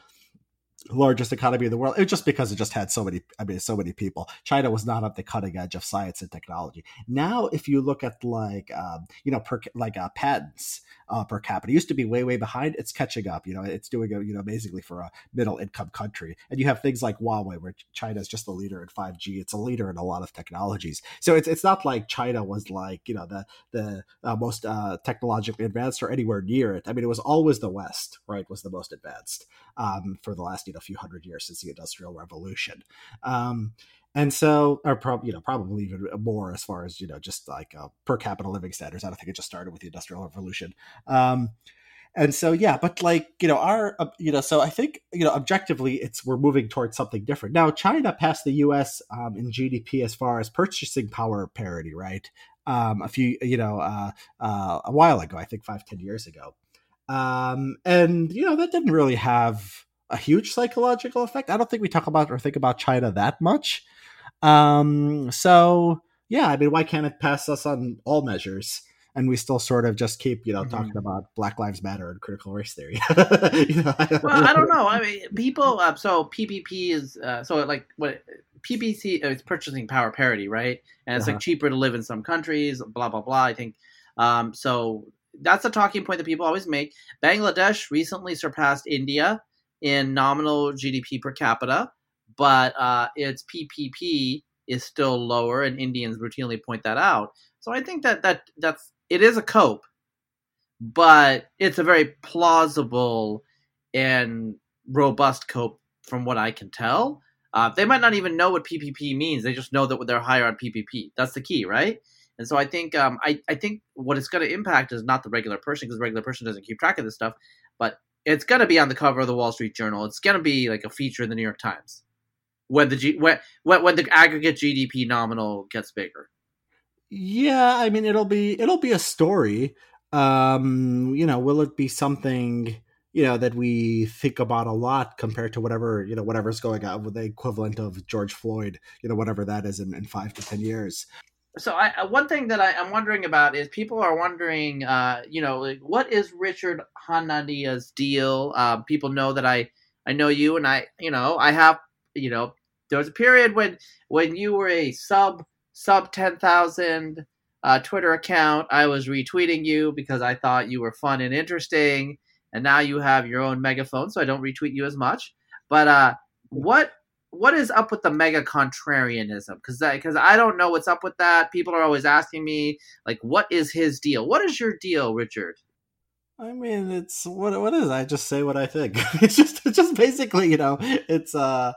largest economy in the world. It was just because it just had so many, I mean, so many people. China was not at the cutting edge of science and technology. Now, if you look at like, um, you know, per, like uh, patents uh, per capita, it used to be way, way behind. It's catching up. You know, it's doing, you know, amazingly for a middle income country. And you have things like Huawei, where China is just the leader in 5G. It's a leader in a lot of technologies. So it's, it's not like China was like, you know, the, the uh, most uh, technologically advanced or anywhere near it. I mean, it was always the West, right, was the most advanced um, for the last, you know, few hundred years since the Industrial Revolution. Um, and so, or probably, you know, probably even more as far as, you know, just like uh, per capita living standards. I don't think it just started with the Industrial Revolution. Um, and so, yeah, but like, you know, our, uh, you know, so I think, you know, objectively, it's, we're moving towards something different. Now, China passed the US um, in GDP as far as purchasing power parity, right? Um, a few, you know, uh, uh, a while ago, I think five, ten years ago. Um, and, you know, that didn't really have, a huge psychological effect. I don't think we talk about or think about China that much. Um, so yeah, I mean, why can't it pass us on all measures? And we still sort of just keep, you know, mm-hmm. talking about Black Lives Matter and critical race theory. you know, I well, I don't know. I mean, people. Uh, so PPP is uh, so like what PPC is purchasing power parity, right? And it's uh-huh. like cheaper to live in some countries. Blah blah blah. I think. Um, so that's a talking point that people always make. Bangladesh recently surpassed India in nominal GDP per capita, but uh, its PPP is still lower, and Indians routinely point that out. So I think that that that's it is a cope, but it's a very plausible and robust cope from what I can tell. Uh, they might not even know what PPP means; they just know that they're higher on PPP. That's the key, right? And so I think um, I, I think what it's going to impact is not the regular person because the regular person doesn't keep track of this stuff, but it's going to be on the cover of the Wall Street Journal. It's going to be like a feature in the New York Times when the G, when, when the aggregate GDP nominal gets bigger. Yeah, I mean it'll be it'll be a story. Um, you know, will it be something you know that we think about a lot compared to whatever you know whatever's going on with the equivalent of George Floyd, you know, whatever that is in, in five to ten years. so I one thing that I, am wondering about is people are wondering, uh, you know, like, what is Richard Hanania's deal? Uh, people know that I I know you, and I you know I have you know there was a period when when you were a sub sub ten thousand uh, Twitter account. I was retweeting you because I thought you were fun and interesting, and now you have your own megaphone, so I don't retweet you as much. But uh, what what is up with the mega contrarianism? Because because I don't know what's up with that. People are always asking me like, what is his deal? What is your deal, Richard? I mean, it's what what is? I just say what I think. it's just it's just basically, you know, it's uh,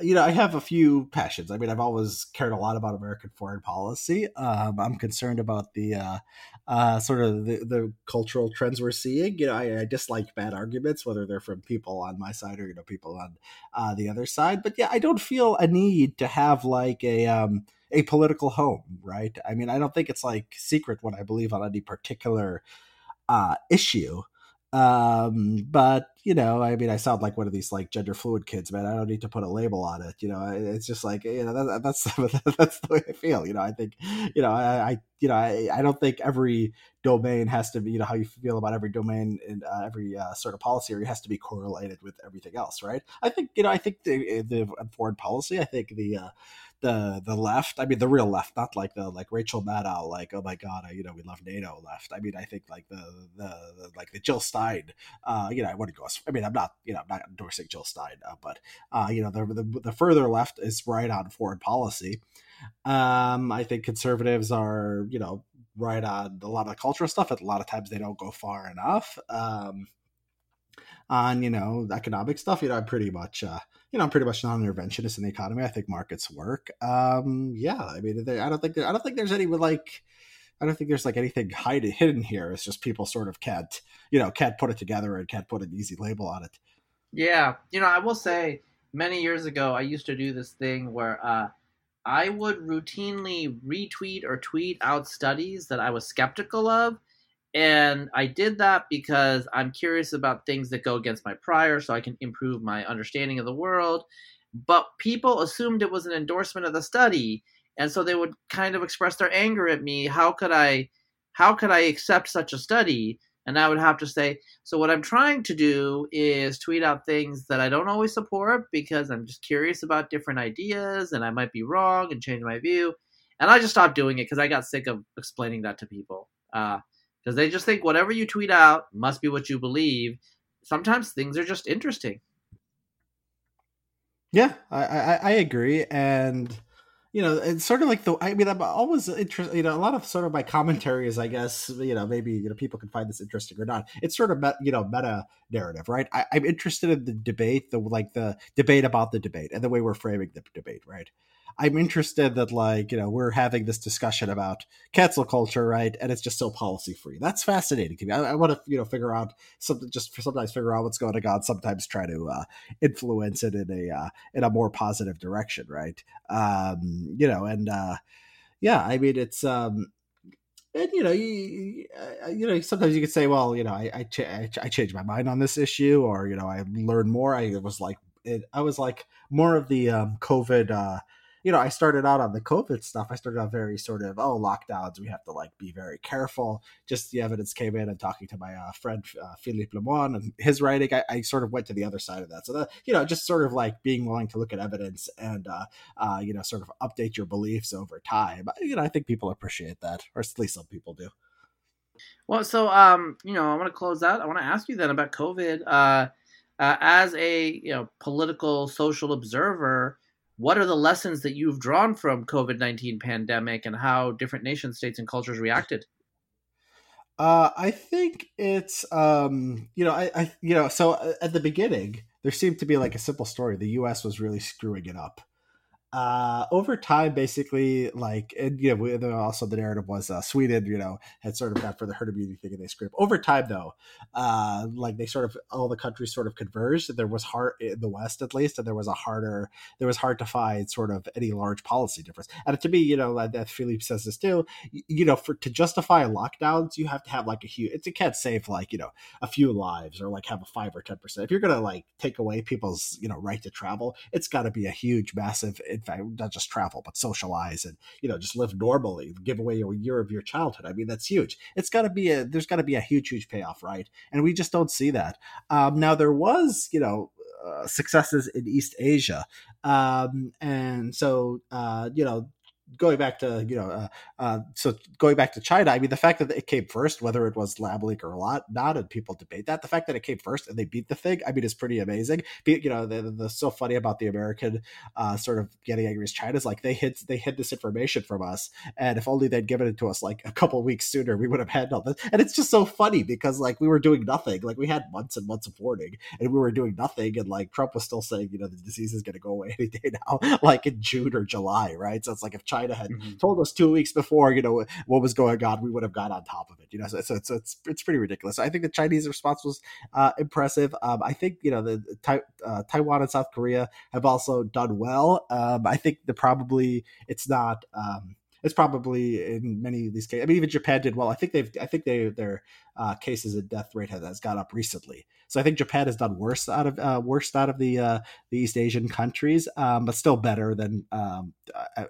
you know, I have a few passions. I mean, I've always cared a lot about American foreign policy. Um, I'm concerned about the uh, uh, sort of the, the cultural trends we're seeing. You know, I, I, dislike bad arguments, whether they're from people on my side or you know people on uh, the other side. But yeah, I don't feel a need to have like a um, a political home, right? I mean, I don't think it's like secret what I believe on any particular uh, issue. Um, but you know, I mean, I sound like one of these like gender fluid kids, man. I don't need to put a label on it. You know, it's just like you know that, that's that's the way I feel. You know, I think you know I, I you know I, I don't think every domain has to be you know how you feel about every domain and uh, every uh, sort of policy area has to be correlated with everything else, right? I think you know I think the the foreign policy. I think the uh, the the left. I mean, the real left, not like the like Rachel Maddow, like oh my god, I, you know we love NATO left. I mean, I think like the the, the like the Jill Stein. Uh, you know, I wouldn't go. I mean, I'm not you know I'm not endorsing Jill Stein, uh, but uh, you know the, the the further left is right on foreign policy. Um, I think conservatives are you know right on a lot of the cultural stuff. A lot of times they don't go far enough. Um, on you know economic stuff, you know, I'm pretty much uh, you know I'm pretty much non-interventionist in the economy. I think markets work. Um, yeah, I mean, I don't think I don't think there's any like. I don't think there's like anything hidden hidden here. It's just people sort of can't, you know, can't put it together and can't put an easy label on it. Yeah, you know, I will say, many years ago, I used to do this thing where uh, I would routinely retweet or tweet out studies that I was skeptical of, and I did that because I'm curious about things that go against my prior so I can improve my understanding of the world. But people assumed it was an endorsement of the study. And so they would kind of express their anger at me. How could I how could I accept such a study? And I would have to say, so what I'm trying to do is tweet out things that I don't always support because I'm just curious about different ideas and I might be wrong and change my view. And I just stopped doing it because I got sick of explaining that to people. Uh, because they just think whatever you tweet out must be what you believe. Sometimes things are just interesting. Yeah, I, I, I agree, and you know, it's sort of like the. I mean, I'm always interested. You know, a lot of sort of my commentaries, I guess. You know, maybe you know people can find this interesting or not. It's sort of met, you know meta narrative, right? I, I'm interested in the debate, the like the debate about the debate, and the way we're framing the debate, right? I'm interested that like you know we're having this discussion about cancel culture, right? And it's just so policy free. That's fascinating to me. I, I want to you know figure out something, just sometimes figure out what's going on. Sometimes try to uh, influence it in a uh, in a more positive direction, right? Um, you know, and uh, yeah, I mean it's. Um, and you know, you, you know, sometimes you could say, well, you know, I I, ch- I changed my mind on this issue, or you know, I learned more. I was like, it, I was like more of the um, COVID uh, you know, I started out on the COVID stuff. I started out very sort of, oh, lockdowns, we have to like be very careful. Just the evidence came in and talking to my uh, friend uh, Philippe Lemoine and his writing, I, I, sort of went to the other side of that. So, that, you know, just sort of like being willing to look at evidence and, uh, uh, you know, sort of update your beliefs over time. You know, I think people appreciate that, or at least some people do. Well, so, um, you know, I want to close out. I want to ask you then about COVID. Uh, uh, as a you know political social observer, what are the lessons that you've drawn from covid-19 pandemic and how different nation states and cultures reacted? Uh, i think it's um, you know I, I you know so uh, at the beginning there seemed to be like a simple story. The us was really screwing it up uh, over time, basically, like, and you know, also the narrative was uh, Sweden, you know, had sort of got for the herd immunity thing in they script. Over time, though, uh, like they sort of all the countries sort of converged. There was hard in the West, at least, and there was a harder, there was hard to find sort of any large policy difference. And to me, you know, that Philippe says this too. You know, for to justify lockdowns, you have to have like a huge. It can't save like you know a few lives or like have a five or ten percent. If you're gonna like take away people's you know right to travel, it's got to be a huge, massive in fact not just travel but socialize and you know just live normally give away a year of your childhood. I mean that's huge. It's got to be a there's got to be a huge huge payoff right? And we just don't see that. Um, now there was you know uh, successes in East Asia. Um, and so, uh, you know, going back to you know uh, uh, so going back to china i mean the fact that it came first whether it was lab leak or not not and people debate that. The fact that it came first and they beat the thing i mean is pretty amazing. You know the, the, the so funny about the american uh, sort of getting angry as china is like they hid they hid this information from us and if only they'd given it to us like a couple weeks sooner we would have had all this and it's just so funny because like we were doing nothing. Like we had months and months of warning and we were doing nothing and like trump was still saying you know the disease is going to go away any day now like in june or july right? So it's like if china China had mm-hmm. told us two weeks before, you know, what was going on, we would have got on top of it. You know, so, so it's it's it's pretty ridiculous. I think the Chinese response was uh, impressive. Um, I think you know the uh, Taiwan and South Korea have also done well. Um, I think the probably it's not. Um, it's probably in many of these cases. I mean, even Japan did well. I think they've. I think they their uh, cases and death rate has, has gone up recently. So I think Japan has done worse out of uh, worst out of the uh, the East Asian countries, um, but still better than um, uh,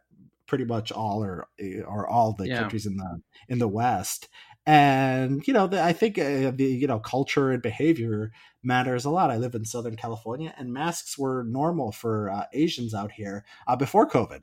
pretty much all or or all the yeah. countries in the in the West. And you know, the, I think uh, the you know culture and behavior matters a lot. I live in Southern California, and masks were normal for uh, Asians out here uh, before COVID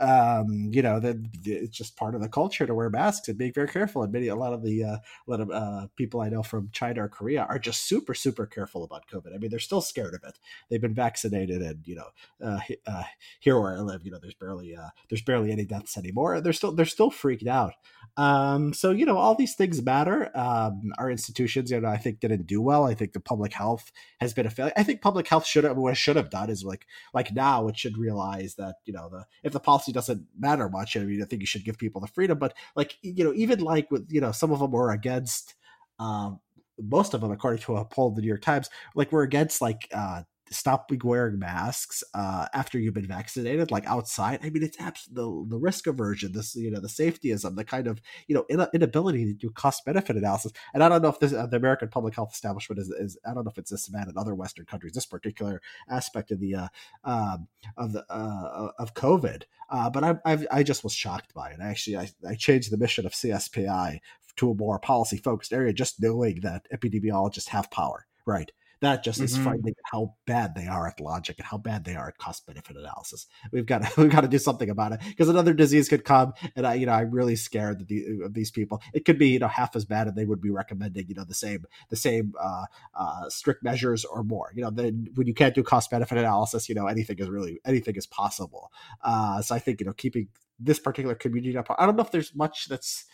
um, you know that it's just part of the culture to wear masks and being very careful. And many a lot of the uh, a lot of uh, people I know from China or Korea are just super super careful about COVID. I mean, they're still scared of it. They've been vaccinated, and you know, uh, uh here where I live, you know, there's barely uh, there's barely any deaths anymore. They're still they're still freaked out. Um, so you know, all these things matter. Um, our institutions, you know, I think didn't do well. I think the public health has been a failure. I think public health should have what should have done is like like now it should realize that you know the if the policy doesn't matter much. I mean, I think you should give people the freedom, but like you know, even like with you know, some of them were against. Um, most of them, according to a poll of the New York Times, like we're against like uh, stop wearing masks uh, after you've been vaccinated, like outside. I mean, it's abs- the the risk aversion, this you know the safetyism, the kind of you know inability to do cost benefit analysis. And I don't know if this uh, the American public health establishment is, is I don't know if it's this bad in other Western countries. This particular aspect of the uh, um, of the uh, of COVID, uh, but I I've, i just was shocked by it. Actually, I, I changed the mission of CSPI to a more policy focused area, just knowing that epidemiologists have power. Right that just is mm-hmm. frightening how bad they are at logic and how bad they are at cost benefit analysis. We've got to we've got to do something about it because another disease could come, and I you know I'm really scared the, of these people. It could be you know half as bad, and they would be recommending you know the same the same uh, uh, strict measures or more. You know, then when you can't do cost benefit analysis, you know anything is really anything is possible. Uh, so I think you know keeping this particular community up. I don't know if there's much that's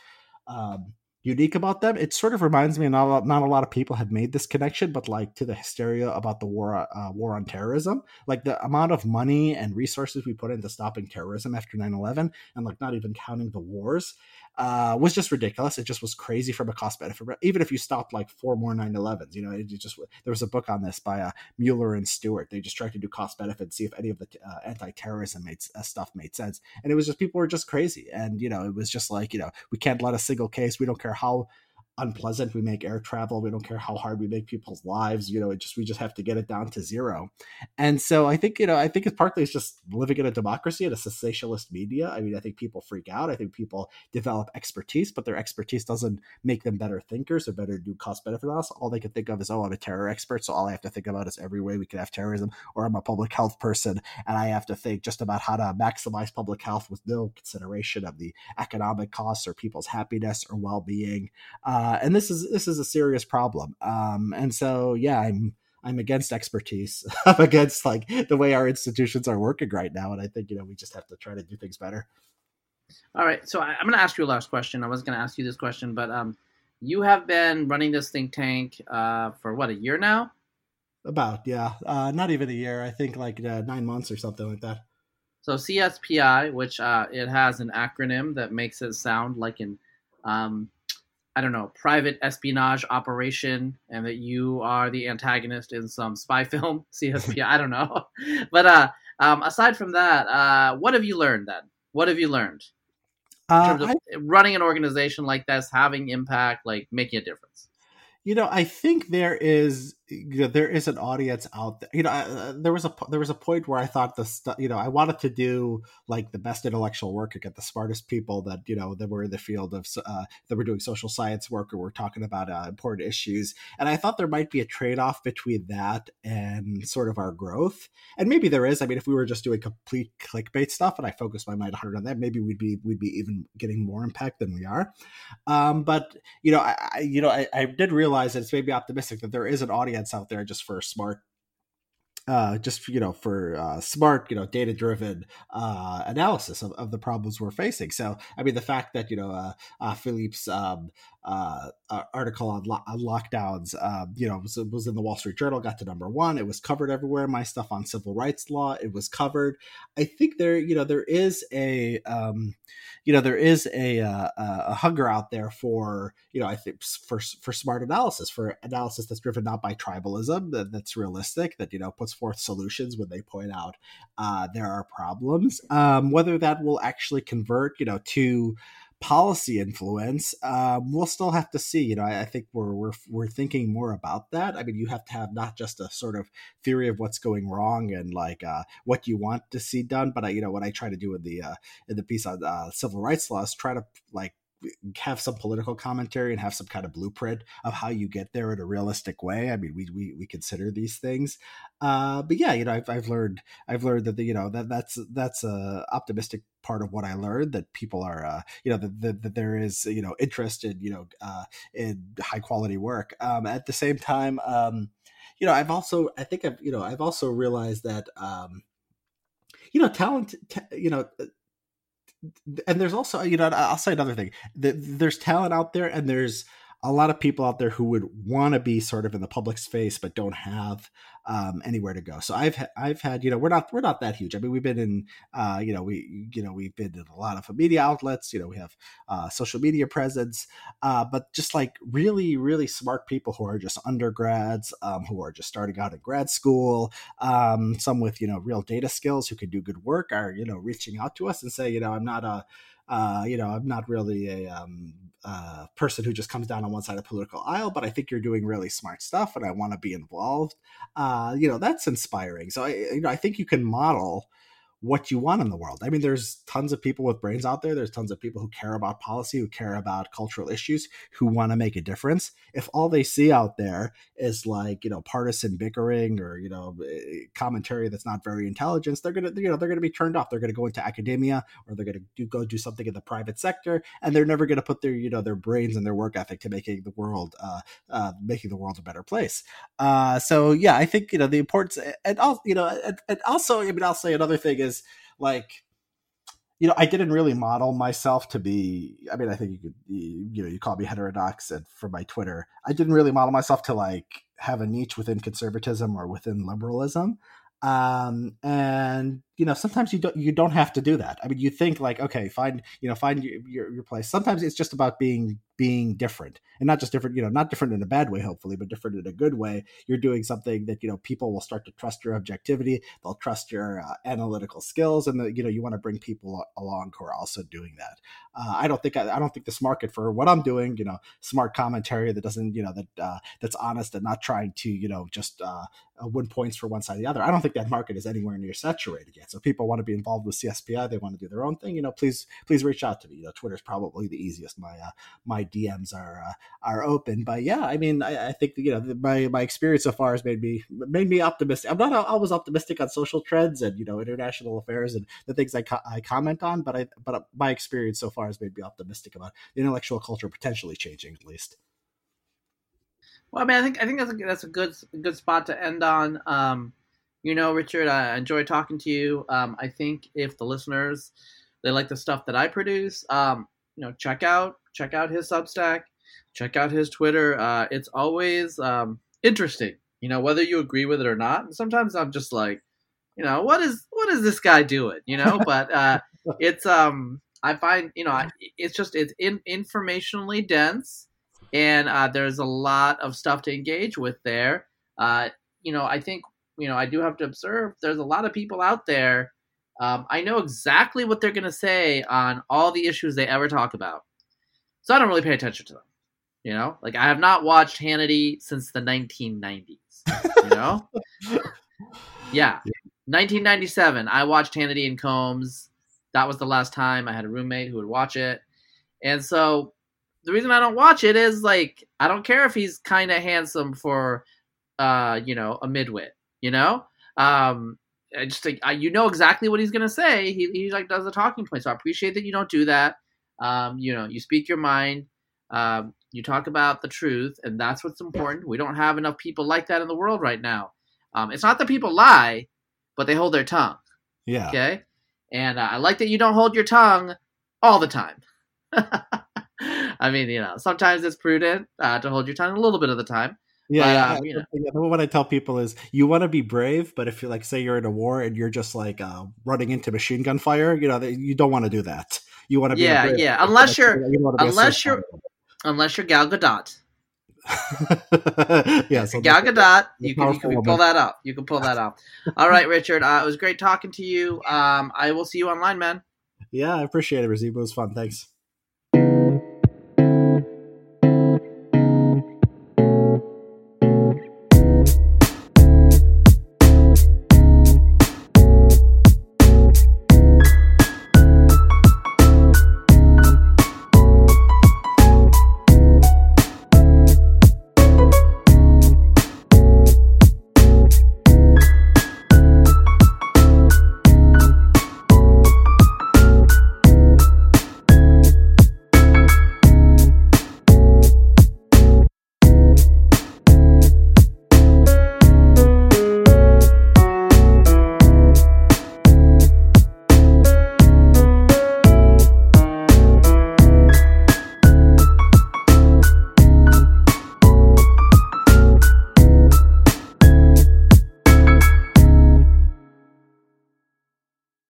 um, unique about them. It sort of reminds me, not a lot, not a lot of people have made this connection, but like to the hysteria about the war uh, war on terrorism, like the amount of money and resources we put into stopping terrorism after 9-11 and like not even counting the wars uh, was just ridiculous. It just was crazy from a cost benefit. Even if you stopped like four more 9/11s, you know, it just there was a book on this by uh, Mueller and Stewart. They just tried to do cost benefit, see if any of the uh, anti-terrorism made, uh, stuff made sense, and it was just people were just crazy. And you know, it was just like you know, we can't let a single case. We don't care how unpleasant. We make air travel. We don't care how hard we make people's lives. You know it just we just have to get it down to zero. And so i think you know i think it's partly it's just living in a democracy and a sensationalist media. I mean i think people freak out. I think people develop expertise but their expertise doesn't make them better thinkers or better do cost benefit analysis. All they can think of is oh i'm a terror expert so all i have to think about is every way we could have terrorism or i'm a public health person and i have to think just about how to maximize public health with no consideration of the economic costs or people's happiness or well-being. Uh, uh, and this is this is a serious problem. Um, and so, yeah, I'm I'm against expertise. I'm against like the way our institutions are working right now, and I think you know we just have to try to do things better. All right, so I, am going to ask you a last question. I was going to ask you this question, but um, you have been running this think tank uh, for what a year now? About yeah, uh, not even a year. I think like uh, nine months or something like that. So CSPI, which uh, it has an acronym that makes it sound like an um, I don't know, private espionage operation and that you are the antagonist in some spy film, CSP, I don't know. But uh, um, aside from that, uh, what have you learned then? What have you learned? In uh, I, running an organization like this, having impact, like making a difference? You know, I think there is you know there is an audience out there you know uh, there was a there was a point where i thought the stuff you know i wanted to do like the best intellectual work and get the smartest people that you know that were in the field of uh, that were doing social science work or were talking about uh, important issues. And i thought there might be a trade-off between that and sort of our growth. And maybe there is. I mean if we were just doing complete clickbait stuff and i focused my mind 100 on that maybe we'd be we'd be even getting more impact than we are. Um, but you know i, I you know I, I did realize that it's maybe optimistic that there is an audience out there just for smart uh, just you know for uh, smart you know data driven uh, analysis of, of the problems we're facing. So i mean the fact that you know uh, uh, philippe's um, uh, article on, lo- on lockdowns, uh, you know, was, was in the Wall Street Journal, got to number one. It was covered everywhere. My stuff on civil rights law, it was covered. I think there, you know, there is a, um, you know, there is a, uh, a hunger out there for, you know, I think for for smart analysis, for analysis that's driven not by tribalism, that, that's realistic, that you know puts forth solutions when they point out uh, there are problems. Um, whether that will actually convert, you know, to policy influence, um, we'll still have to see. You know, I, I, think we're we're we're thinking more about that. I mean, you have to have not just a sort of theory of what's going wrong and like uh, what you want to see done, but I, you know, what I try to do in the uh, in the piece on uh, civil rights laws, try to like have some political commentary and have some kind of blueprint of how you get there in a realistic way. I mean, we we, we consider these things, uh, but yeah, you know, I've, I've learned I've learned that the, you know that that's that's a optimistic part of what I learned that people are uh, you know that, that, that there is you know interest in you know uh, in high quality work. Um, at the same time, um, you know, I've also I think I've you know I've also realized that. Um, you know talent you know and there's also you know i'll say another thing there's talent out there and there's a lot of people out there who would want to be sort of in the public space but don't have um, anywhere to go. So I've ha- I've had you know we're not we're not that huge. I mean we've been in uh, you know we you know we've been in a lot of media outlets. You know we have uh, social media presence, uh, but just like really really smart people who are just undergrads um, who are just starting out in grad school. Um, some with you know real data skills who can do good work are you know reaching out to us and say you know I'm not a uh, you know, I'm not really a um, uh, person who just comes down on one side of political aisle, but I think you're doing really smart stuff, and I want to be involved. Uh, you know, that's inspiring. So I, you know, I think you can model what you want in the world. I mean, there's tons of people with brains out there. There's tons of people who care about policy, who care about cultural issues, who want to make a difference. If all they see out there is like, you know, partisan bickering or, you know, eh, commentary that's not very intelligent, they're going to, you know, they're going to be turned off. They're going to go into academia or they're going to do, go do something in the private sector and they're never going to put their, you know, their brains and their work ethic to making the world, uh, uh, making the world a better place. Uh, so yeah, I think, you know, the importance and also, you know, and, and also, I mean, I'll say another thing is, like you know, I didn't really model myself to be. I mean, I think you could, you, you know, you call me heterodox and for my Twitter. I didn't really model myself to like have a niche within conservatism or within liberalism. Um, and you know sometimes you don't you don't have to do that. I mean you think like okay find you know find your, your, place. Sometimes it's just about being being different and not just different you know not different in a bad way hopefully but different in a good way. You're doing something that you know people will start to trust your objectivity. They'll trust your uh, analytical skills and the, you know you want to bring people along who are also doing that. Uh, i don't think I, I, don't think this market for what i'm doing you know smart commentary that doesn't you know that uh, that's honest and not trying to you know just uh, win points for one side or the other i don't think that market is anywhere near saturated yet so people want to be involved with CSPI, they want to do their own thing. You know, please please reach out to me. You know, Twitter's probably the easiest. My uh, my DMs are uh, are open. But yeah, I mean, I, I think you know my my experience so far has made me made me optimistic. I'm not always optimistic on social trends and you know international affairs and the things I co- I comment on, but I but my experience so far has made me optimistic about the intellectual culture potentially changing at least. Well, I mean, I think I think that's a that's a good good spot to end on. Um, you know, Richard, I enjoy talking to you. Um, I think if the listeners they like the stuff that I produce, um, you know, check out check out his Substack, check out his Twitter. Uh, it's always um, interesting, you know, whether you agree with it or not. And sometimes I'm just like, you know, what is what is this guy doing? You know, but uh, it's um, I find you know, it's just it's in, informationally dense, and uh, there's a lot of stuff to engage with there. Uh, you know, I think you know, I do have to observe there's a lot of people out there. Um, I know exactly what they're going to say on all the issues they ever talk about. So I don't really pay attention to them. You know, like I have not watched Hannity since the 1990s. You know? yeah. 1997. I watched Hannity and Colmes. That was the last time I had a roommate who would watch it, and so the reason I don't watch it is like I don't care if he's kind of handsome for, uh, you know, a midwit. You know, um, I just I, you know exactly what he's gonna say. He, he like does the talking point. So I appreciate that you don't do that. Um, you know, you speak your mind. Um, you talk about the truth, and that's what's important. We don't have enough people like that in the world right now. Um, it's not that people lie, but they hold their tongue. Yeah. Okay. And uh, I like that you don't hold your tongue all the time. I mean, you know, sometimes it's prudent uh, to hold your tongue a little bit of the time. Yeah, But, um, you know. yeah, what I tell people is you want to be brave, but if you like say you're in a war and you're just like uh, running into machine gun fire, you know, you don't want to do that. You want to be Yeah, brave- yeah, unless you're- unless you wanna be a unless safe Unless you're Gal Gadot. yeah, so Gal Gadot, you can, you can pull woman. that off. You can pull that off. All right, Richard. Uh, it was great talking to you. Um, I will see you online, man. yeah, I appreciate it, Razib. It was fun. Thanks.